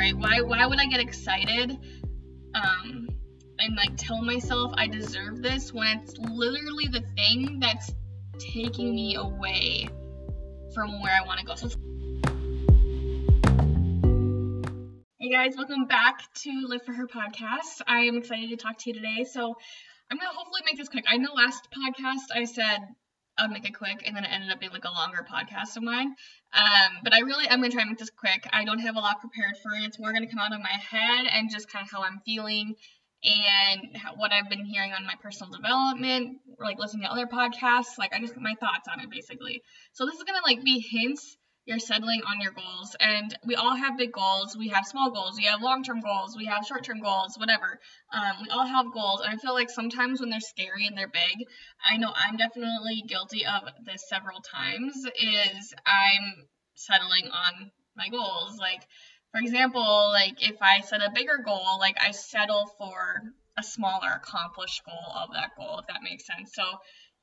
right? Why why would I get excited um and like tell myself I deserve this when it's literally the thing that's taking me away from where I want to go. So Hey guys, welcome back to Live for Her podcast. I am excited to talk to you today. So I'm gonna hopefully make this quick. I know last podcast I said I'd make it quick, and then it ended up being like a longer podcast of mine. Um, but I really am gonna try and make this quick. I don't have a lot prepared for it. It's more gonna come out of my head and just kind of how I'm feeling and what I've been hearing on my personal development, or like listening to other podcasts. Like I just my thoughts on it basically. So this is gonna like be hints you're settling on your goals. And we all have big goals. We have small goals. We have long term goals. We have short term goals, whatever. Um, we all have goals. And I feel like sometimes when they're scary and they're big, I know I'm definitely guilty of this several times, is I'm settling on my goals. Like, for example, like if I set a bigger goal, like I settle for a smaller accomplished goal of that goal, if that makes sense. So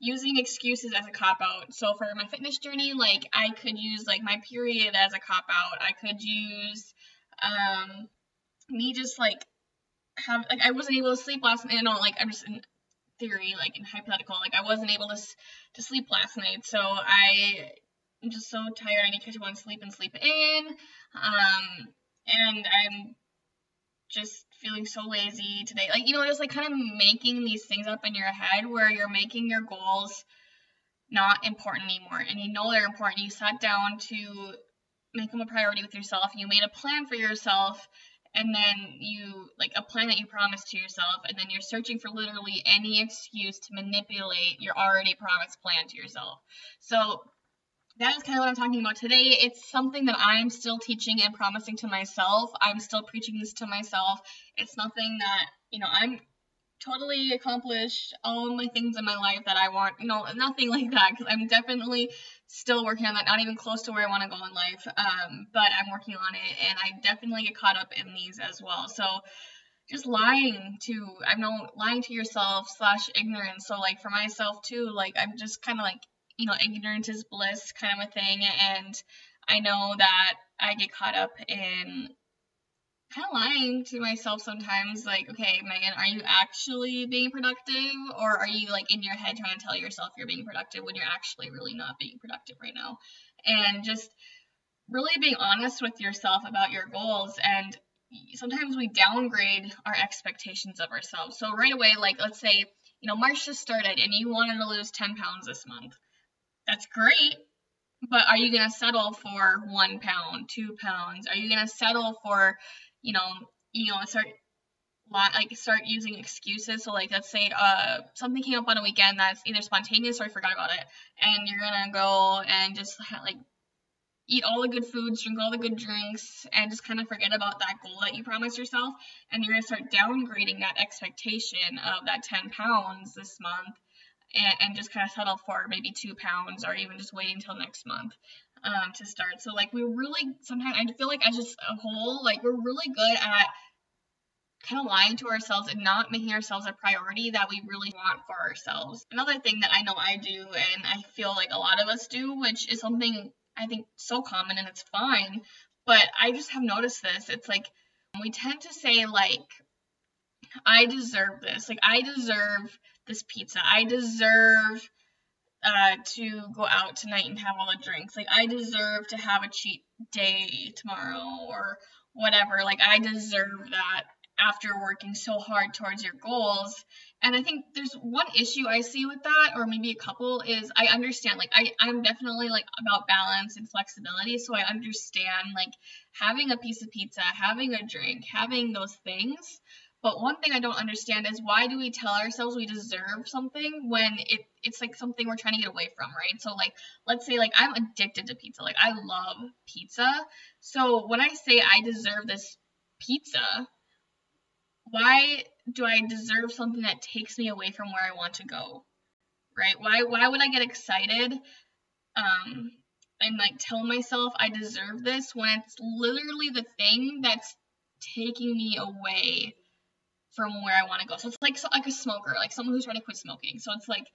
using excuses as a cop out. So for my fitness journey, like I could use like my period as a cop out. I could use um me just like have like I wasn't able to sleep last night. No, like I'm just in theory, like in hypothetical, like I wasn't able to to sleep last night. So I I'm just so tired. I need to catch one sleep and sleep in. Um and I'm just feeling so lazy today. Like, you know, just like kind of making these things up in your head where you're making your goals not important anymore. And you know they're important. You sat down to make them a priority with yourself. You made a plan for yourself. And then you, like a plan that you promised to yourself. And then you're searching for literally any excuse to manipulate your already promised plan to yourself. So that is kind of what I'm talking about today. It's something that I'm still teaching and promising to myself. I'm still preaching this to myself. It's nothing that, you know, I'm totally accomplished all my things in my life that I want. You know, nothing like that because I'm definitely still working on that. Not even close to where I want to go in life. Um, but I'm working on it, and I definitely get caught up in these as well. So just lying to I know lying to yourself slash ignorance. So like for myself too, like I'm just kind of like you know, ignorance is bliss kind of a thing. And I know that I get caught up in kind of lying to myself sometimes like okay megan are you actually being productive? Or are you like in your head trying to tell yourself you're being productive when you're actually really not being productive right now? And just really being honest with yourself about your goals. And sometimes we downgrade our expectations of ourselves. So right away like let's say you know march just started and you wanted to lose 10 pounds this month that's great. But are you going to settle for one pound, two pounds? Are you going to settle for, you know, you know, start like start using excuses. So like let's say uh something came up on a weekend that's either spontaneous or I forgot about it, and you're gonna go and just like eat all the good foods, drink all the good drinks, and just kind of forget about that goal that you promised yourself, and you're gonna start downgrading that expectation of that 10 pounds this month and, and just kind of settle for maybe two pounds or even just waiting until next month um, to start. So like we really sometimes I feel like as just a whole like we're really good at kind of lying to ourselves and not making ourselves a priority that we really want for ourselves. Another thing that I know I do and I feel like a lot of us do, which is something I think so common and it's fine, but I just have noticed this. It's like we tend to say like I deserve this. Like I deserve this pizza. I deserve uh, to go out tonight and have all the drinks. Like, I deserve to have a cheat day tomorrow or whatever. Like, I deserve that after working so hard towards your goals. And I think there's one issue I see with that, or maybe a couple, is I understand, like, I, I'm definitely like about balance and flexibility. So I understand, like, having a piece of pizza, having a drink, having those things. But one thing I don't understand is why do we tell ourselves we deserve something when it it's like something we're trying to get away from, right? So like let's say like I'm addicted to pizza. Like I love pizza. So when I say I deserve this pizza, why do I deserve something that takes me away from where I want to go? Right? Why why would I get excited um and like tell myself I deserve this when it's literally the thing that's taking me away from where I want to go. So it's like like a smoker, like someone who's trying to quit smoking. So it's like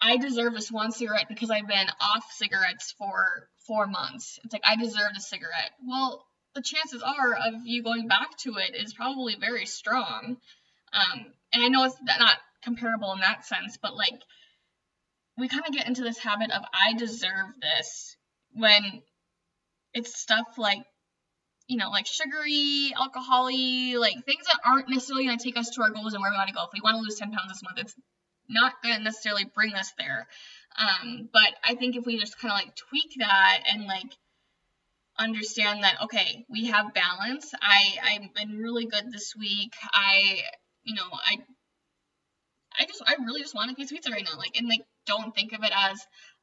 I deserve this one cigarette because I've been off cigarettes for four months. It's like I deserve a cigarette. Well, the chances are of you going back to it is probably very strong. Um, and I know it's not comparable in that sense, but like we kind of get into this habit of I deserve this when it's stuff like you know, like sugary, alcoholy, like things that aren't necessarily going to take us to our goals and where we want to go. If we want to lose 10 pounds this month, it's not going to necessarily bring us there. Um, but I think if we just kind of like tweak that and like understand that okay, we have balance. I I've been really good this week. I you know I I just I really just want to piece of pizza right now. Like and like don't think of it as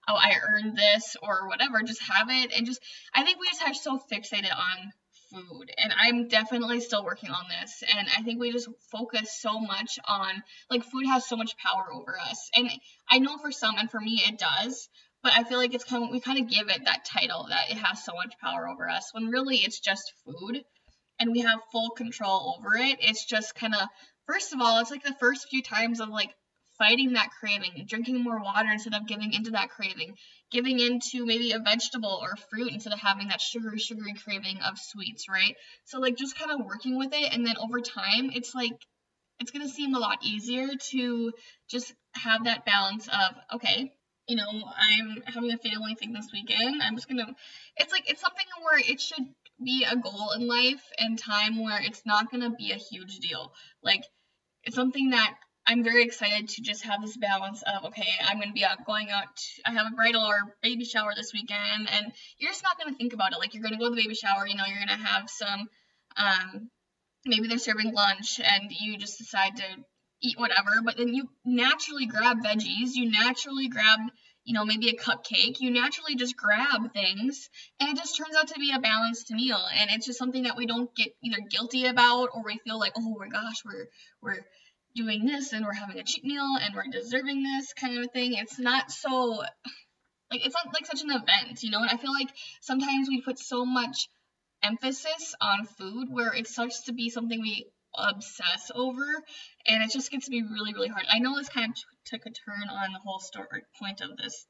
oh I earned this or whatever. Just have it and just I think we just have so fixated on food. And i'm definitely still working on this. And i think we just focus so much on like food has so much power over us. And i know for some and for me it does but i feel like it's kind of we kind of give it that title that it has so much power over us when really it's just food and we have full control over it. It's just kind of first of all it's like the first few times of like fighting that craving, drinking more water instead of giving into that craving, giving into maybe a vegetable or fruit instead of having that sugary, sugary craving of sweets, right? So, like, just kind of working with it. And then over time, it's like, it's going to seem a lot easier to just have that balance of, okay, you know, I'm having a family thing this weekend. I'm just going to, it's like, it's something where it should be a goal in life and time where it's not going to be a huge deal. Like, it's something that I'm very excited to just have this balance of okay, I'm going to be out going out. I have a bridal or baby shower this weekend, and you're just not going to think about it. Like you're going to go to the baby shower, you know, you're going to have some, um, maybe they're serving lunch, and you just decide to eat whatever. But then you naturally grab veggies. You naturally grab, you know, maybe a cupcake. You naturally just grab things, and it just turns out to be a balanced meal. And it's just something that we don't get either guilty about, or we feel like, oh my gosh, we're we're doing this and we're having a cheat meal and we're deserving this kind of thing. It's not so like it's not like such an event, you know. And I feel like sometimes we put so much emphasis on food where it starts to be something we obsess over and it just gets to be really really hard. I know this kind of t- took a turn on the whole story point of this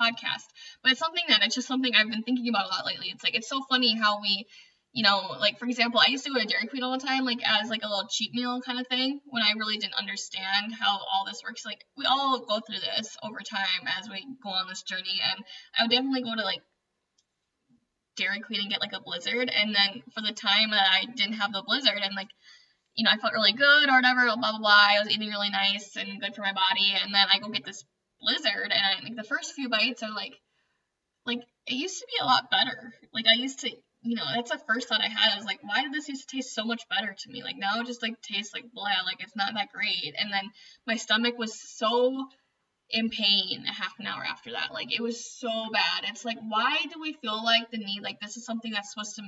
podcast, but it's something that it's just something I've been thinking about a lot lately. It's like it's so funny how we you know, like for example, I used to go to Dairy Queen all the time, like as like a little cheat meal kind of thing, when I really didn't understand how all this works. Like we all go through this over time as we go on this journey, and I would definitely go to like Dairy Queen and get like a blizzard, and then for the time that I didn't have the blizzard, and like you know, I felt really good or whatever, blah blah blah. I was eating really nice and good for my body, and then I go get this blizzard, and I, like the first few bites are like, like it used to be a lot better. Like I used to you know, that's the first thought I had. I was like, why did this used to taste so much better to me? Like now it just like tastes like blah, like it's not that great. And then my stomach was so in pain a half an hour after that. Like it was so bad. It's like why do we feel like the need like this is something that's supposed to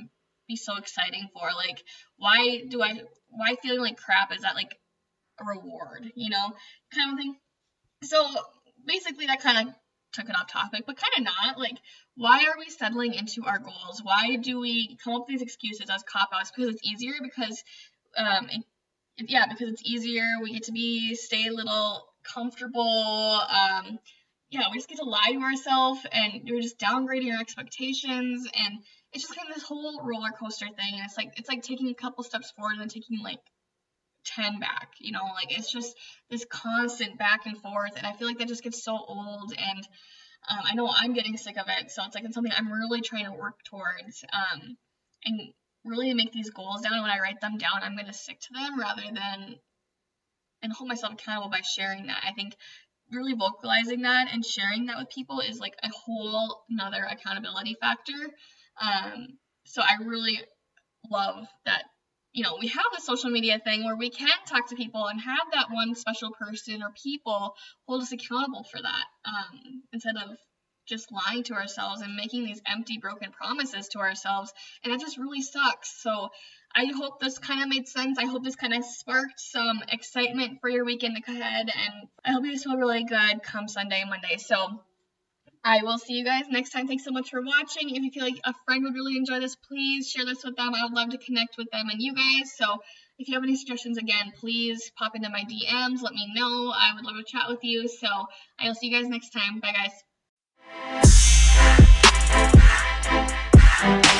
be so exciting for? Like why do I why feeling like crap is that like a reward, you know, kind of thing. So basically that kind of took it off topic, but kind of not. Like, why are we settling into our goals? Why do we come up with these excuses as cop outs? Because it's easier. Because, um, it, yeah, because it's easier. We get to be stay a little comfortable. Um, yeah, we just get to lie to ourselves, and you're just downgrading our expectations, and it's just kind of this whole roller coaster thing. And it's like it's like taking a couple steps forward and then taking like 10 back you know like it's just this constant back and forth and i feel like that just gets so old and um, i know i'm getting sick of it so it's like it's something i'm really trying to work towards um, and really make these goals down when i write them down i'm going to stick to them rather than and hold myself accountable by sharing that. I think really vocalizing that and sharing that with people is like a whole another accountability factor um, so i really love that you know, we have a social media thing where we can talk to people and have that one special person or people hold us accountable for that um, instead of just lying to ourselves and making these empty, broken promises to ourselves. And that just really sucks. So I hope this kind of made sense. I hope this kind of sparked some excitement for your weekend ahead. And I hope you just feel really good come Sunday and Monday. So I will see you guys next time. Thanks so much for watching. If you feel like a friend would really enjoy this, please share this with them. I would love to connect with them and you guys. So if you have any suggestions, again, please pop into my DMs. Let me know. I would love to chat with you. So I will see you guys next time. Bye, guys.